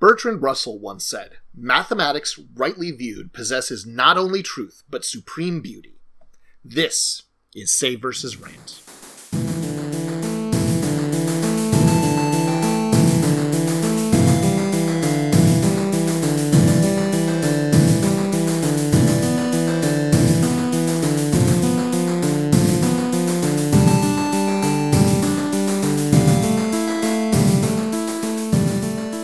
Bertrand Russell once said, Mathematics, rightly viewed, possesses not only truth, but supreme beauty. This is Save versus Rant.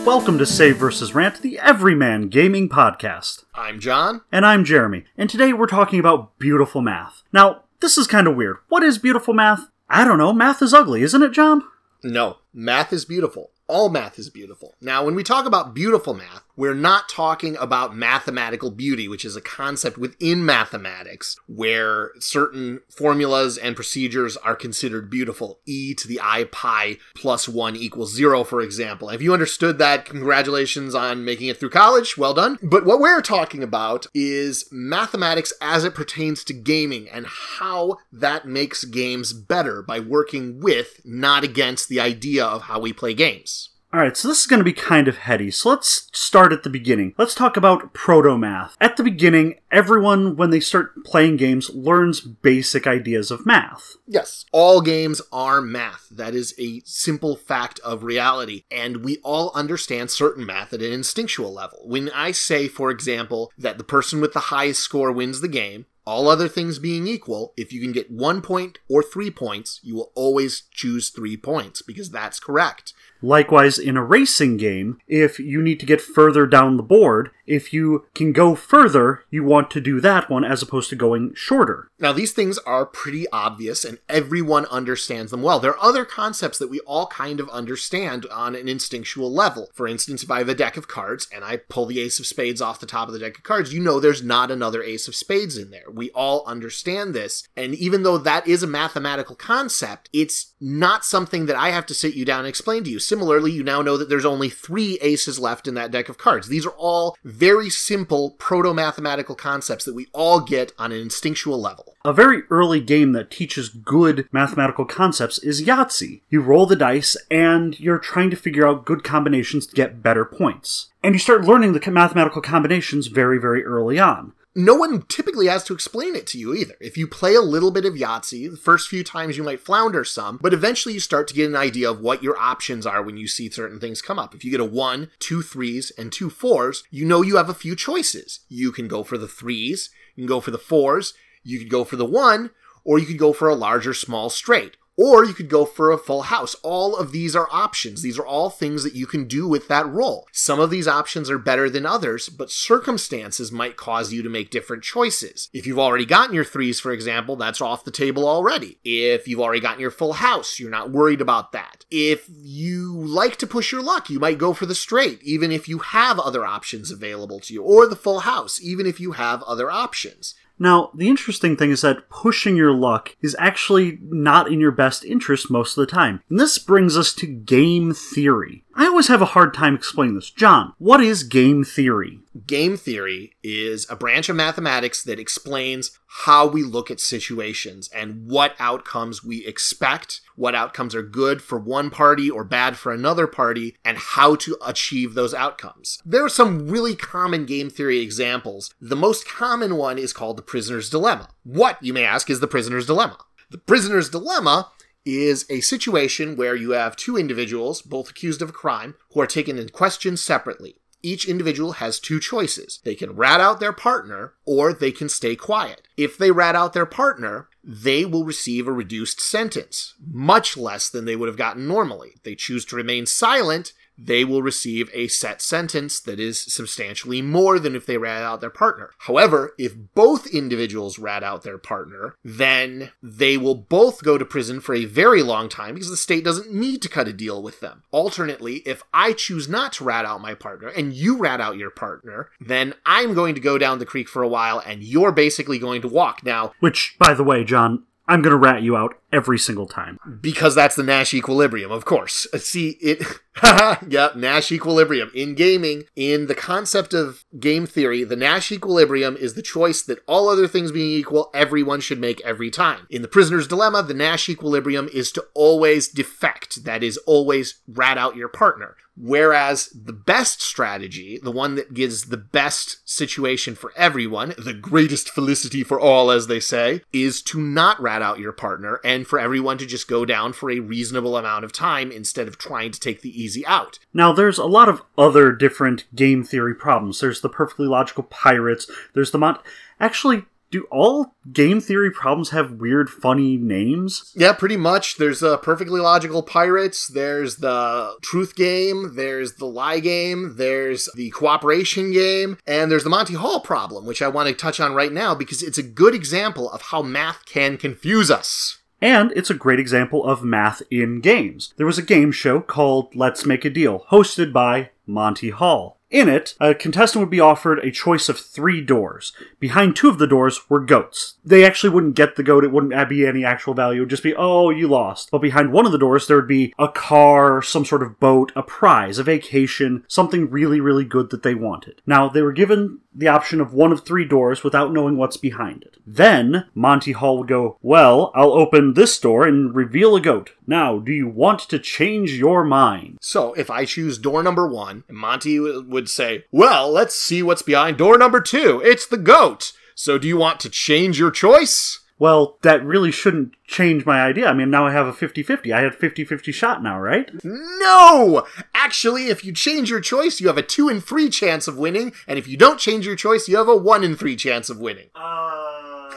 Welcome to Save vs. Rant, the Everyman Gaming Podcast. I'm John. And I'm Jeremy. And today we're talking about beautiful math. Now, this is kind of weird. What is beautiful math? I don't know. Math is ugly, isn't it, John? No, math is beautiful all math is beautiful. Now, when we talk about beautiful math, we're not talking about mathematical beauty, which is a concept within mathematics where certain formulas and procedures are considered beautiful. E to the i pi plus 1 equals 0, for example. If you understood that, congratulations on making it through college. Well done. But what we're talking about is mathematics as it pertains to gaming and how that makes games better by working with, not against, the idea of how we play games. Alright, so this is going to be kind of heady, so let's start at the beginning. Let's talk about proto-math. At the beginning, everyone, when they start playing games, learns basic ideas of math. Yes, all games are math. That is a simple fact of reality, and we all understand certain math at an instinctual level. When I say, for example, that the person with the highest score wins the game, all other things being equal, if you can get one point or three points, you will always choose three points because that's correct. Likewise, in a racing game, if you need to get further down the board, if you can go further, you want to do that one as opposed to going shorter. Now, these things are pretty obvious and everyone understands them well. There are other concepts that we all kind of understand on an instinctual level. For instance, if I have a deck of cards and I pull the ace of spades off the top of the deck of cards, you know there's not another ace of spades in there. We all understand this. And even though that is a mathematical concept, it's not something that I have to sit you down and explain to you. Similarly, you now know that there's only three aces left in that deck of cards. These are all very simple proto mathematical concepts that we all get on an instinctual level. A very early game that teaches good mathematical concepts is Yahtzee. You roll the dice and you're trying to figure out good combinations to get better points. And you start learning the mathematical combinations very, very early on no one typically has to explain it to you either. If you play a little bit of Yahtzee, the first few times you might flounder some, but eventually you start to get an idea of what your options are when you see certain things come up. If you get a one, two threes, and two fours, you know you have a few choices. You can go for the threes, you can go for the fours, you could go for the one, or you could go for a larger small straight. Or you could go for a full house. All of these are options. These are all things that you can do with that roll. Some of these options are better than others, but circumstances might cause you to make different choices. If you've already gotten your threes, for example, that's off the table already. If you've already gotten your full house, you're not worried about that. If you like to push your luck, you might go for the straight, even if you have other options available to you, or the full house, even if you have other options. Now, the interesting thing is that pushing your luck is actually not in your best interest most of the time. And this brings us to game theory. I always have a hard time explaining this. John, what is game theory? Game theory is a branch of mathematics that explains how we look at situations and what outcomes we expect, what outcomes are good for one party or bad for another party, and how to achieve those outcomes. There are some really common game theory examples. The most common one is called the prisoner's dilemma. What, you may ask, is the prisoner's dilemma? The prisoner's dilemma is a situation where you have two individuals, both accused of a crime, who are taken in question separately. Each individual has two choices. They can rat out their partner or they can stay quiet. If they rat out their partner, they will receive a reduced sentence, much less than they would have gotten normally. They choose to remain silent, they will receive a set sentence that is substantially more than if they rat out their partner. However, if both individuals rat out their partner, then they will both go to prison for a very long time because the state doesn't need to cut a deal with them. Alternately, if I choose not to rat out my partner and you rat out your partner, then I'm going to go down the creek for a while and you're basically going to walk. Now, which, by the way, John, I'm going to rat you out every single time. Because that's the Nash equilibrium, of course. Uh, see, it. yep, Nash equilibrium. In gaming, in the concept of game theory, the Nash equilibrium is the choice that all other things being equal, everyone should make every time. In the prisoner's dilemma, the Nash equilibrium is to always defect, that is, always rat out your partner. Whereas the best strategy, the one that gives the best situation for everyone, the greatest felicity for all, as they say, is to not rat out your partner and for everyone to just go down for a reasonable amount of time instead of trying to take the easy out. Now, there's a lot of other different game theory problems. There's the perfectly logical pirates, there's the Mont. Actually, do all game theory problems have weird, funny names? Yeah, pretty much. There's a perfectly logical pirates. There's the truth game. There's the lie game. There's the cooperation game, and there's the Monty Hall problem, which I want to touch on right now because it's a good example of how math can confuse us. And it's a great example of math in games. There was a game show called Let's Make a Deal, hosted by Monty Hall. In it, a contestant would be offered a choice of three doors. Behind two of the doors were goats. They actually wouldn't get the goat, it wouldn't be any actual value, it would just be, oh, you lost. But behind one of the doors, there would be a car, some sort of boat, a prize, a vacation, something really, really good that they wanted. Now, they were given the option of one of three doors without knowing what's behind it. Then, Monty Hall would go, Well, I'll open this door and reveal a goat. Now, do you want to change your mind? So, if I choose door number one, Monty would say, Well, let's see what's behind door number two. It's the goat. So, do you want to change your choice? Well, that really shouldn't change my idea. I mean, now I have a 50 50. I had 50 50 shot now, right? No! Actually, if you change your choice, you have a 2 in 3 chance of winning, and if you don't change your choice, you have a 1 in 3 chance of winning. Uh...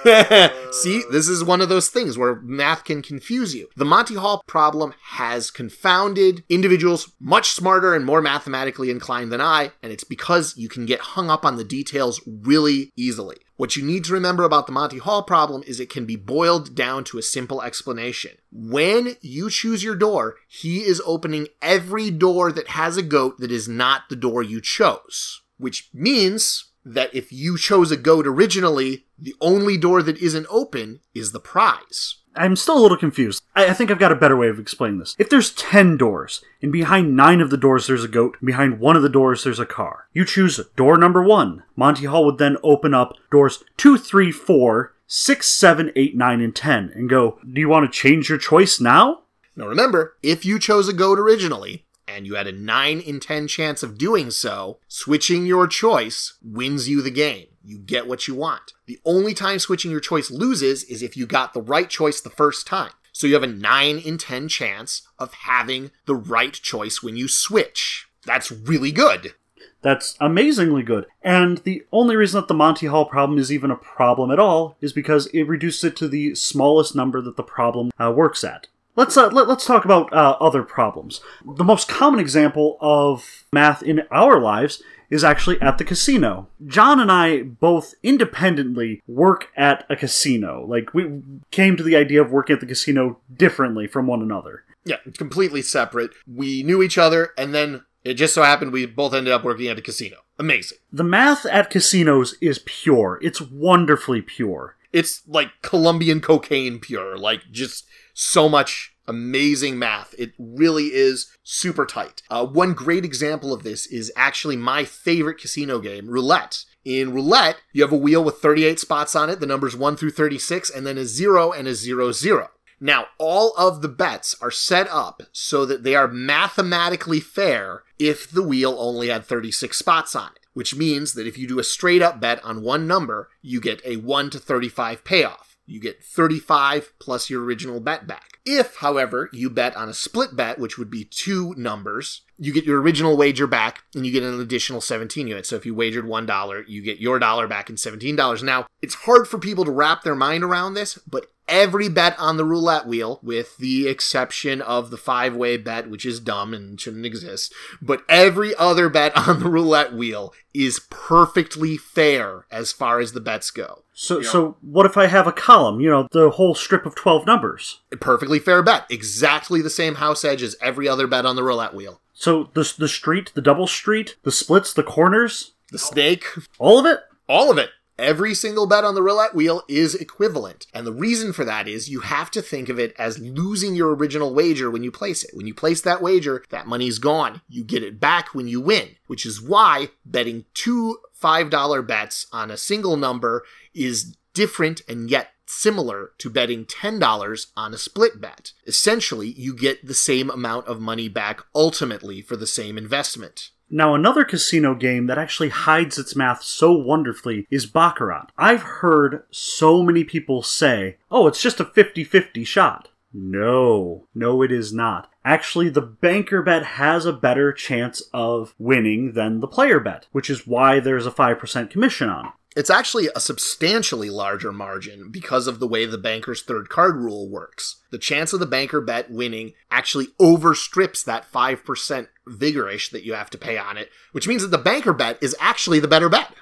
See, this is one of those things where math can confuse you. The Monty Hall problem has confounded individuals much smarter and more mathematically inclined than I, and it's because you can get hung up on the details really easily. What you need to remember about the Monty Hall problem is it can be boiled down to a simple explanation. When you choose your door, he is opening every door that has a goat that is not the door you chose. Which means that if you chose a goat originally, the only door that isn't open is the prize. I'm still a little confused. I, I, think I've got a better way of explaining this. If there's 10 doors, and behind 9 of the doors there's a goat, and behind one of the doors there's a car, you choose door number 1. Monty Hall would then open up doors 2, 3, 4, 6, 7, 8, 9, and 10, and go, Do you want to change your choice now? Now remember, if you chose a goat originally, and you had a 9 in 10 chance of doing so, switching your choice wins you the game. You get what you want. The only time switching your choice loses is if you got the right choice the first time. So you have a 9 in 10 chance of having the right choice when you switch. That's really good. That's amazingly good. And the only reason that the Monty Hall problem is even a problem at all is because it reduces it to the smallest number that the problem uh, works at. Let's uh, let, us talk about uh, other problems. The most common example of math in our lives is actually at the casino. John and I both independently work at a casino. Like we came to the idea of working at the casino differently from one another. Yeah, completely separate. We knew each other and then it just so happened we both ended up working at a casino. Amazing. The math at casinos is pure. It's wonderfully pure. It's like Colombian cocaine pure, like just so much amazing math. It really is super tight. Uh, one great example of this is actually my favorite casino game, Roulette. In Roulette, you have a wheel with 38 spots on it, the numbers 1 through 36, and then a 0 and a 0 0. Now, all of the bets are set up so that they are mathematically fair if the wheel only had 36 spots on it which means that if you do a straight up bet on one number, you get a 1 to 35 payoff you get 35 plus your original bet back. If, however, you bet on a split bet, which would be two numbers, you get your original wager back and you get an additional 17 units. So if you wagered $1, you get your dollar back in $17. Now, it's hard for people to wrap their mind around this, but every bet on the roulette wheel, with the exception of the five way bet, which is dumb and shouldn't exist. But every other bet on the roulette wheel is perfectly fair as far as the bets go. So, so what if I have a column? You know, the whole strip of twelve numbers. A perfectly fair bet, exactly the same house edge as every other bet on the roulette wheel. So the the street, the double street, the splits, the corners, the snake, all of it, all of it. Every single bet on the roulette wheel is equivalent. And the reason for that is you have to think of it as losing your original wager when you place it. When you place that wager, that money's gone. You get it back when you win, which is why betting two $5 bets on a single number is different and yet similar to betting $10 on a split bet. Essentially, you get the same amount of money back ultimately for the same investment. Now, another casino game that actually hides its math so wonderfully is Baccarat. I've heard so many people say, oh, it's just a 50 50 shot. No, no, it is not. Actually, the banker bet has a better chance of winning than the player bet, which is why there's a 5% commission on it. It's actually a substantially larger margin because of the way the banker's third card rule works. The chance of the banker bet winning actually overstrips that 5% vigorish that you have to pay on it, which means that the banker bet is actually the better bet.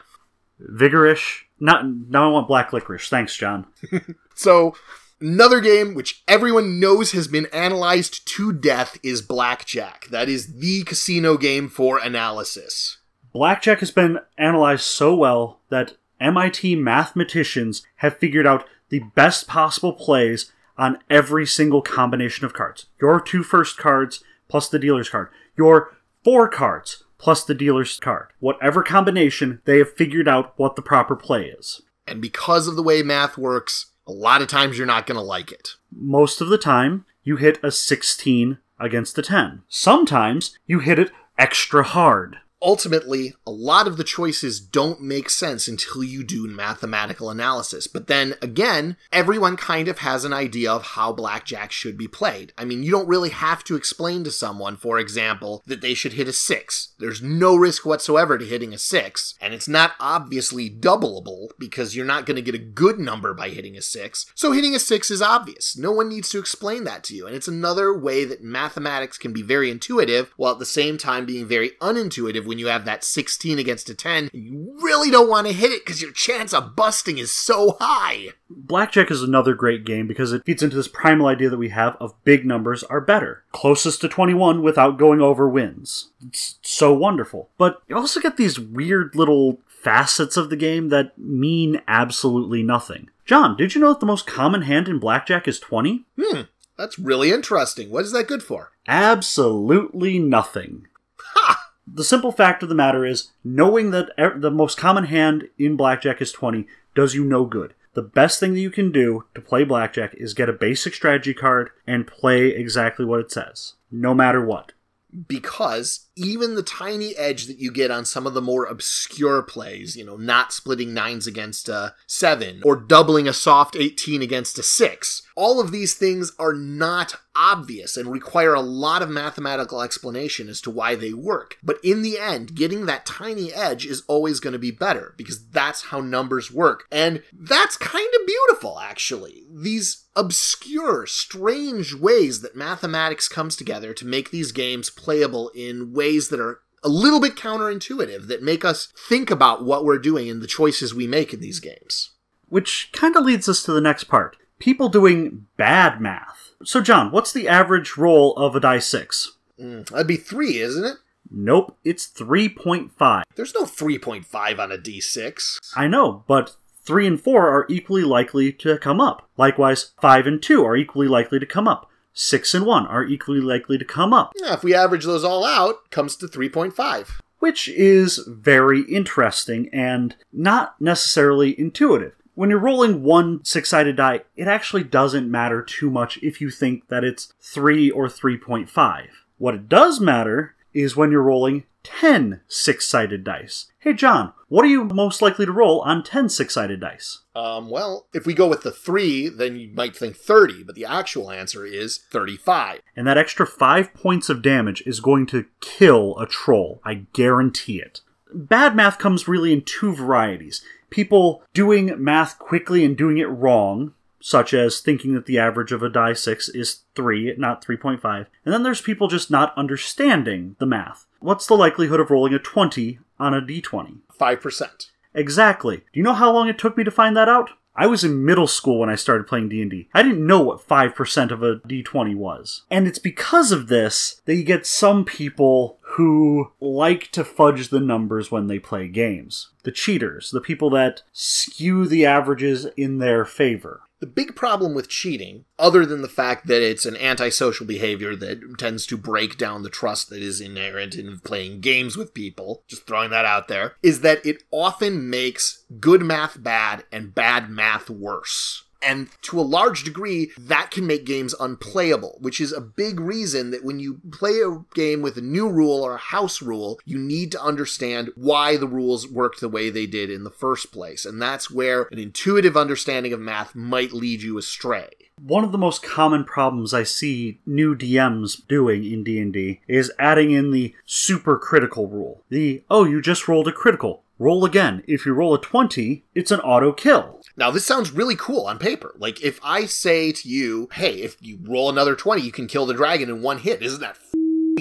Vigorish? Not, now I want black licorice. Thanks, John. So, another game which everyone knows has been analyzed to death is Blackjack. That is the casino game for analysis. Blackjack has been analyzed so well that MIT mathematicians have figured out the best possible plays on every single combination of cards. Your two first cards plus the dealer's card. Your four cards plus the dealer's card. Whatever combination, they have figured out what the proper play is. And because of the way math works, a lot of times you're not going to like it. Most of the time, you hit a 16 against a 10. Sometimes, you hit it extra hard. Ultimately, a lot of the choices don't make sense until you do mathematical analysis. But then again, everyone kind of has an idea of how blackjack should be played. I mean, you don't really have to explain to someone, for example, that they should hit a six. There's no risk whatsoever to hitting a six, and it's not obviously doubleable because you're not going to get a good number by hitting a six. So hitting a six is obvious. No one needs to explain that to you. And it's another way that mathematics can be very intuitive while at the same time being very unintuitive when you have that 16 against a 10 and you really don't want to hit it because your chance of busting is so high. Blackjack is another great game because it feeds into this primal idea that we have of big numbers are better. Closest to 21 without going over wins. It's so wonderful. But you also get these weird little facets of the game that mean absolutely nothing. John, did you know that the most common hand in blackjack is 20? Hmm, that's really interesting. What is that good for? Absolutely nothing. The simple fact of the matter is, knowing that the most common hand in blackjack is 20 does you no good. The best thing that you can do to play blackjack is get a basic strategy card and play exactly what it says, no matter what. because even the tiny edge that you get on some of the more obscure plays, you know, not splitting nines against a seven or doubling a soft 18 against a six, all of these things are not obvious and require a lot of mathematical explanation as to why they work. But in the end, getting that tiny edge is always going to be better because that's how numbers work. And that's kind of beautiful, actually. These obscure, strange ways that mathematics comes together to make these games playable in ways that are a little bit counterintuitive, that make us think about what we're doing and the choices we make in these games. Which kind of leads us to the next part people doing bad math. So, John, what's the average roll of a die 6? Mm, that'd be three, isn't it? Nope, it's 3.5. There's no 3.5 on a d6. I know, but 3 and 4 are equally likely to come up. Likewise, 5 and 2 are equally likely to come up. 6 and 1 are equally likely to come up. Yeah, if we average those all out, comes to 3.5. which is very interesting and not necessarily intuitive. When you're rolling one six sided die, it actually doesn't matter too much if you think that it's 3 or 3.5. What it does matter is when you're rolling 10 six sided dice. Hey, John, what are you most likely to roll on 10 six sided dice? Um, well, if we go with the 3, then you might think 30, but the actual answer is 35. And that extra 5 points of damage is going to kill a troll. I guarantee it. Bad math comes really in two varieties people doing math quickly and doing it wrong, such as thinking that the average of a die 6 is 3, not 3.5. And then there's people just not understanding the math. What's the likelihood of rolling a 20 on a d20? 5%. Exactly. Do you know how long it took me to find that out? I was in middle school when I started playing D&D. I didn't know what 5% of a D20 was. And it's because of this that you get some people who like to fudge the numbers when they play games. The cheaters, the people that skew the averages in their favor. The big problem with cheating, other than the fact that it's an antisocial behavior that tends to break down the trust that is inherent in playing games with people, just throwing that out there, is that it often makes good math bad and bad math worse. And to a large degree, that can make games unplayable, which is a big reason that when you play a game with a new rule or a house rule, you need to understand why the rules worked the way they did in the first place. And that's where an intuitive understanding of math might lead you astray. One of the most common problems I see new DMs doing in D&D is adding in the super critical rule. The oh, you just rolled a critical. Roll again. If you roll a 20, it's an auto kill. Now, this sounds really cool on paper. Like, if I say to you, hey, if you roll another 20, you can kill the dragon in one hit, isn't that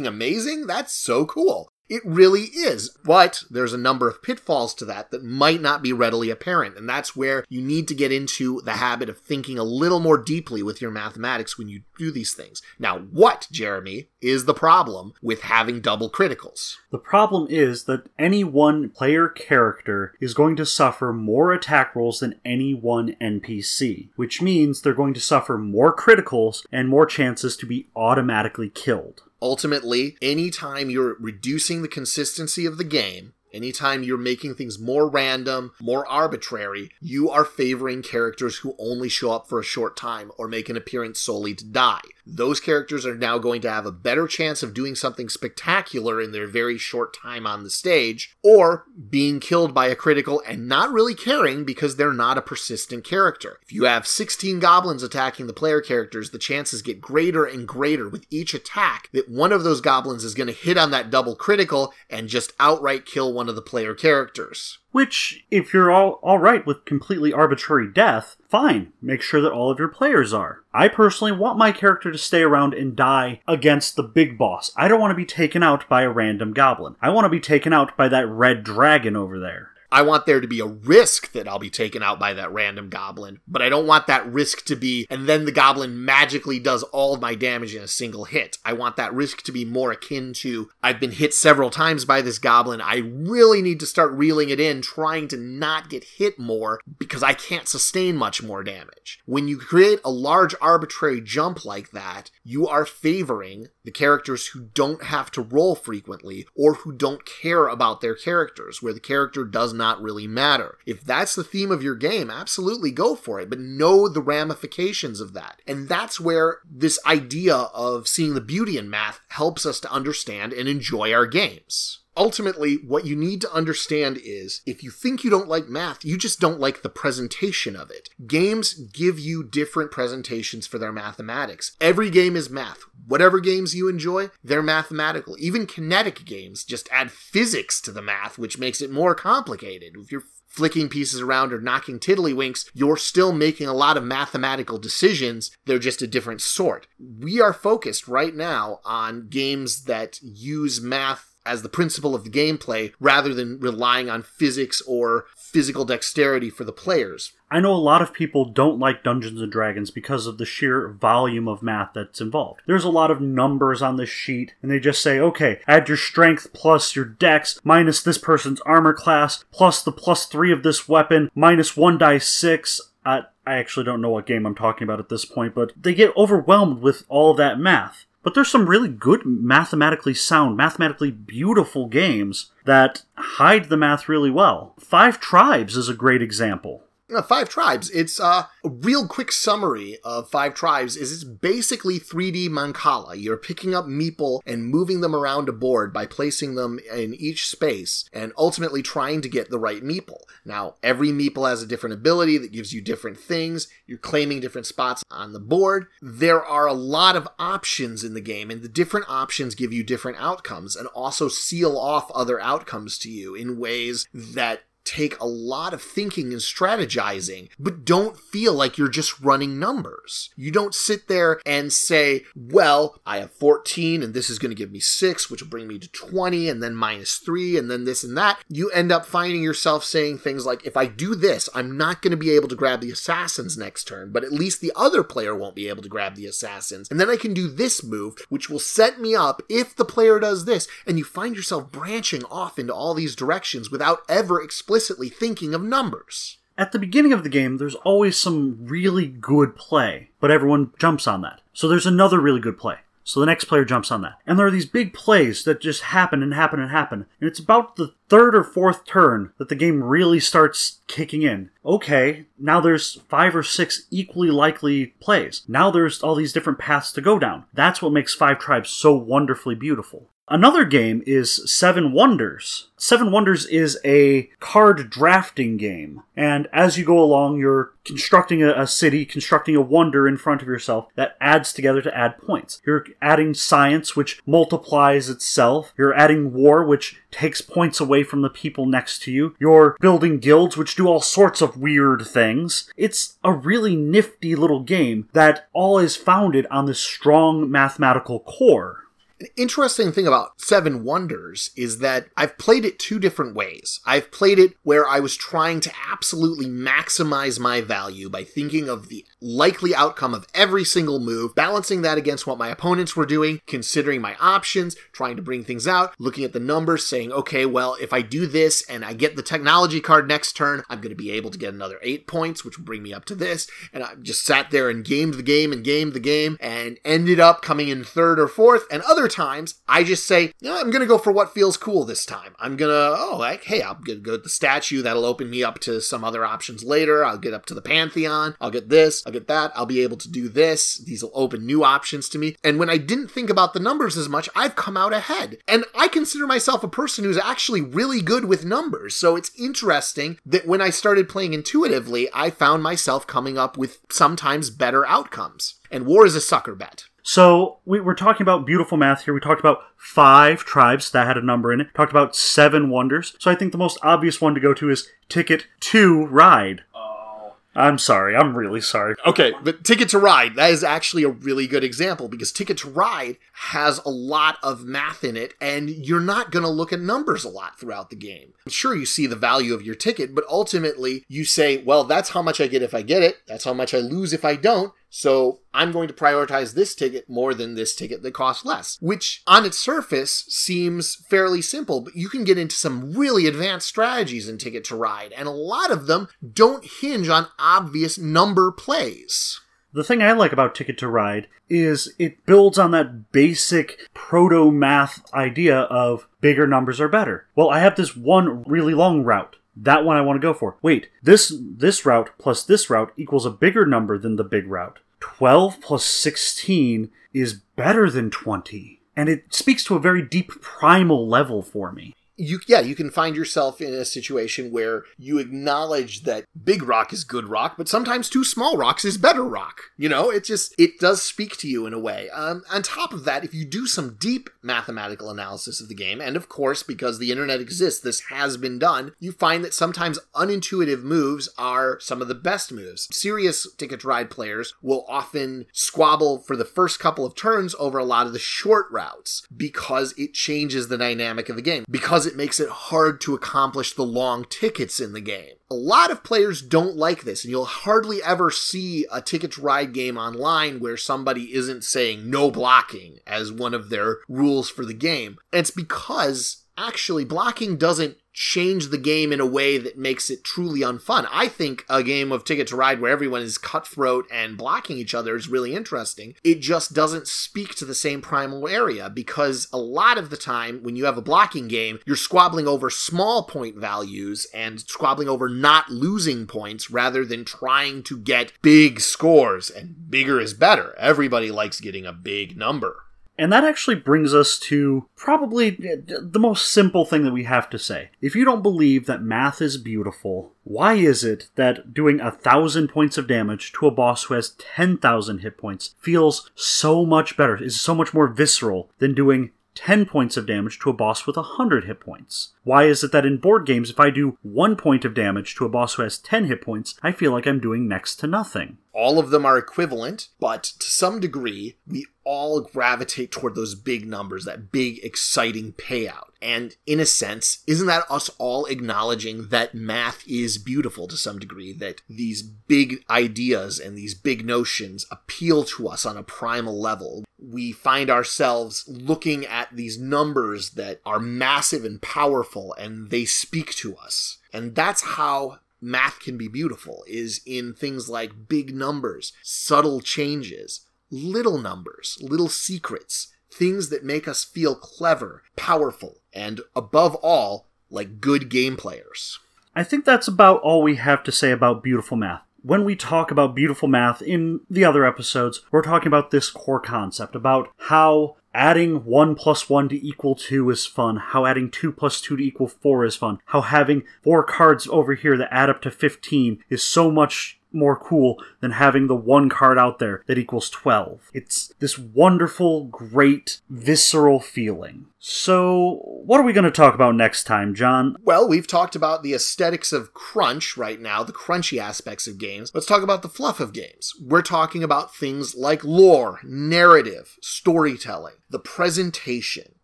amazing? That's so cool. It really is. But there's a number of pitfalls to that that might not be readily apparent. And that's where you need to get into the habit of thinking a little more deeply with your mathematics when you do these things. Now, what, Jeremy, is the problem with having double criticals? The problem is that any one player character is going to suffer more attack rolls than any one NPC, which means they're going to suffer more criticals and more chances to be automatically killed. Ultimately, anytime you're reducing the consistency of the game, Anytime you're making things more random, more arbitrary, you are favoring characters who only show up for a short time or make an appearance solely to die. Those characters are now going to have a better chance of doing something spectacular in their very short time on the stage, or being killed by a critical and not really caring because they're not a persistent character. If you have 16 goblins attacking the player characters, the chances get greater and greater with each attack that one of those goblins is going to hit on that double critical and just outright kill one of the player characters. Which, if you're all alright with completely arbitrary death, fine. Make sure that all of your players are. I personally want my character to stay around and die against the big boss. I don't want to be taken out by a random goblin. I want to be taken out by that red dragon over there. I want there to be a risk that I'll be taken out by that random goblin, but I don't want that risk to be, and then the goblin magically does all of my damage in a single hit. I want that risk to be more akin to, I've been hit several times by this goblin. I really need to start reeling it in, trying to not get hit more because I can't sustain much more damage. When you create a large arbitrary jump like that, you are favoring the characters who don't have to roll frequently or who don't care about their characters, where the character does not really matter. If that's the theme of your game, absolutely go for it, but know the ramifications of that. And that's where this idea of seeing the beauty in math helps us to understand and enjoy our games ultimately, what you need to understand is if you think you don't like math, you just don't like the presentation of it. Games give you different presentations for their mathematics. Every game is math. Whatever games you enjoy, they're mathematical. Even kinetic games just add physics to the math, which makes it more complicated. If you're flicking pieces around or knocking tiddlywinks, you're still making a lot of mathematical decisions. They're just a different sort. We are focused right now on games that use math as the principle of the gameplay rather than relying on physics or physical dexterity for the players. I know a lot of people don't like Dungeons and Dragons because of the sheer volume of math that's involved. There's a lot of numbers on this sheet, and they just say, okay, add your strength plus your dex minus this person's armor class plus the plus three of this weapon minus one die six. I actually don't know what game I'm talking about at this point, but they get overwhelmed with all that math. But there's some really good mathematically sound, mathematically beautiful games that hide the math really well. Five Tribes is a great example. Uh, Five Tribes. It's uh, a real quick summary of Five Tribes. Is it's basically 3D Mancala. You're picking up meeple and moving them around a board by placing them in each space, and ultimately trying to get the right meeple. Now, every meeple has a different ability that gives you different things. You're claiming different spots on the board. There are a lot of options in the game, and the different options give you different outcomes, and also seal off other outcomes to you in ways that take a lot of thinking and strategizing, but don't feel like you're just running numbers. You don't sit there and say, well, I have 14 and this is going to give me 6, which will bring me to 20, and then minus 3, and then this and that. You end up finding yourself saying things like, if I do this, I'm not going to be able to grab the assassins next turn, but at least the other player won't be able to grab the assassins. And then I can do this move, which will set me up if the player does this. And you find yourself branching off into all these directions without ever explicitly explicitly thinking of numbers. At the beginning of the game, there's always some really good play, but everyone jumps on that. So there's another really good play. So the next player jumps on that. And there are these big plays that just happen and happen and happen. And it's about the third or fourth turn that the game really starts kicking in. Okay, now there's five or six equally likely plays. Now there's all these different paths to go down. That's what makes Five Tribes so wonderfully beautiful. Another game is Seven Wonders. Seven Wonders is a card drafting game. And as you go along, you're constructing a, a, city, constructing a wonder in front of yourself that adds together to add points. You're adding science, which multiplies itself. You're adding war, which takes points away from the people next to you. You're building guilds, which do all sorts of weird things. It's a really nifty little game that all is founded on this strong mathematical core. An interesting thing about Seven Wonders is that I've played it two different ways. I've played it where I was trying to absolutely maximize my value by thinking of the likely outcome of every single move, balancing that against what my opponents were doing, considering my options, trying to bring things out, looking at the numbers, saying, okay, well, if I do this and I get the technology card next turn, I'm going to be able to get another eight points, which will bring me up to this. And I just sat there and gamed the game and gamed the game and ended up coming in third or fourth. And other times, I just say, you know, I'm going to go for what feels cool this time. I'm going to, oh, like, hey, I'm going to go to the statue. That'll open me up to some other options later. I'll get up to the Pantheon. I'll get this. I'll get that. I'll be able to do this. These will open new options to me. And when I didn't think about the numbers as much, I've come out ahead. And I consider myself a person who's actually really good with numbers. So it's interesting that when I started playing intuitively, I found myself coming up with sometimes better outcomes. And war is a sucker bet. So we, are talking about beautiful math here. We talked about five tribes that had a number in it. Talked about seven wonders. So I think the most obvious one to go to is Ticket to Ride. Oh. I'm sorry. I'm really sorry. Okay, but Ticket to Ride, that is actually a really good example because Ticket to Ride has a lot of math in it, and you're not going to look at numbers a lot throughout the game. Sure, you see the value of your ticket, but ultimately you say, well, that's how much I get if I get it, that's how much I lose if I don't. So I'm going to prioritize this ticket more than this ticket that costs less, which on its surface seems fairly simple, but you can get into some really advanced strategies in Ticket to Ride, and a lot of them don't hinge on obvious number plays. The thing I like about Ticket to Ride is it builds on that basic proto math idea of bigger numbers are better. Well, I have this one really long route. That one I want to go for. Wait, this this route plus this route equals a bigger number than the big route. 12 plus 16 is better than 20. And it speaks to a very deep primal level for me you yeah you can find yourself in a situation where you acknowledge that big rock is good rock but sometimes two small rocks is better rock you know? It just it does speak to you in a way. Um, on top of that if you do some deep mathematical analysis of the game and of course because the internet exists this has been done you find that sometimes unintuitive moves are some of the best moves. Serious ticket ride players will often squabble for the first couple of turns over a lot of the short routes because it changes the dynamic of the game. Because it makes it hard to accomplish the long tickets in the game. A lot of players don't like this, and you'll hardly ever see a ticket to ride game online where somebody isn't saying no blocking as one of their rules for the game. And it's because actually blocking doesn't change the game in a way that makes it truly unfun. I think a game of Ticket to Ride where everyone is cutthroat and blocking each other is really interesting. It just doesn't speak to the same primal area because a lot of the time when you have a blocking game, you're squabbling over small point values and squabbling over not losing points rather than trying to get big scores. And bigger is better. Everybody likes getting a big number. And that actually brings us to probably the most simple thing that we have to say. If you don't believe that math is beautiful, why is it that doing a thousand points of damage to a boss who has 10,000 hit points feels so much better, is so much more visceral than doing 10 points of damage to a boss with 100 hit points? Why is it that in board games, if I do 1 point of damage to a boss who has 10 hit points, I feel like I'm doing next to nothing? All of them are equivalent, but to some degree, we all gravitate toward those big numbers, that big, exciting payout. And in a sense, isn't that us all acknowledging that math is beautiful to some degree? That these big ideas and these big notions appeal to us on a primal level. We find ourselves looking at these numbers that are massive and powerful and they speak to us. And that's how math can be beautiful is in things like big numbers, subtle changes, little numbers, little secrets, things that make us feel clever, powerful, and above all, like good game players. I think that's about all we have to say about beautiful math. When we talk about beautiful math in the other episodes, we're talking about this core concept about how adding 1 plus 1 to equal 2 is fun, how adding 2 plus 2 to equal 4 is fun, how having four cards over here that add up to 15 is so much more cool than having the one card out there that equals 12. It's this wonderful, great, visceral feeling. So, what are we going to talk about next time, John? Well, we've talked about the aesthetics of crunch right now, the crunchy aspects of games. Let's talk about the fluff of games. We're talking about things like lore, narrative, storytelling, the presentation.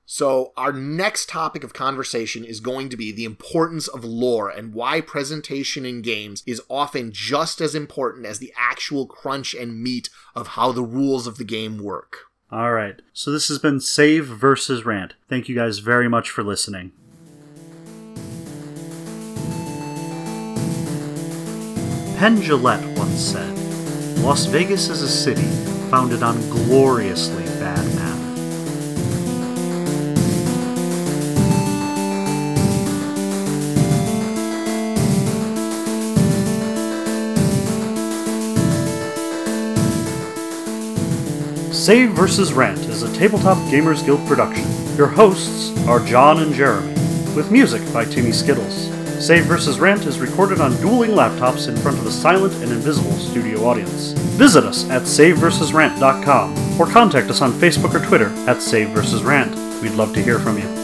So, our next topic of conversation is going to be the importance of lore and why presentation in games is often just as important as the actual crunch and meat of how the rules of the game work. All right. So, this has been Save versus Rant. Thank you guys very much for listening. Penn Jillette once said Las Vegas is a city founded on gloriously Save vs. Rant is a Tabletop Gamers Guild production. Your hosts are John and Jeremy, with music by Timmy Skittles. Save vs. Rant is recorded on dueling laptops in front of a silent and invisible studio audience. Visit us at SaveVersusRant.com or contact us on Facebook or Twitter at Save vs. Rant. We'd love to hear from you.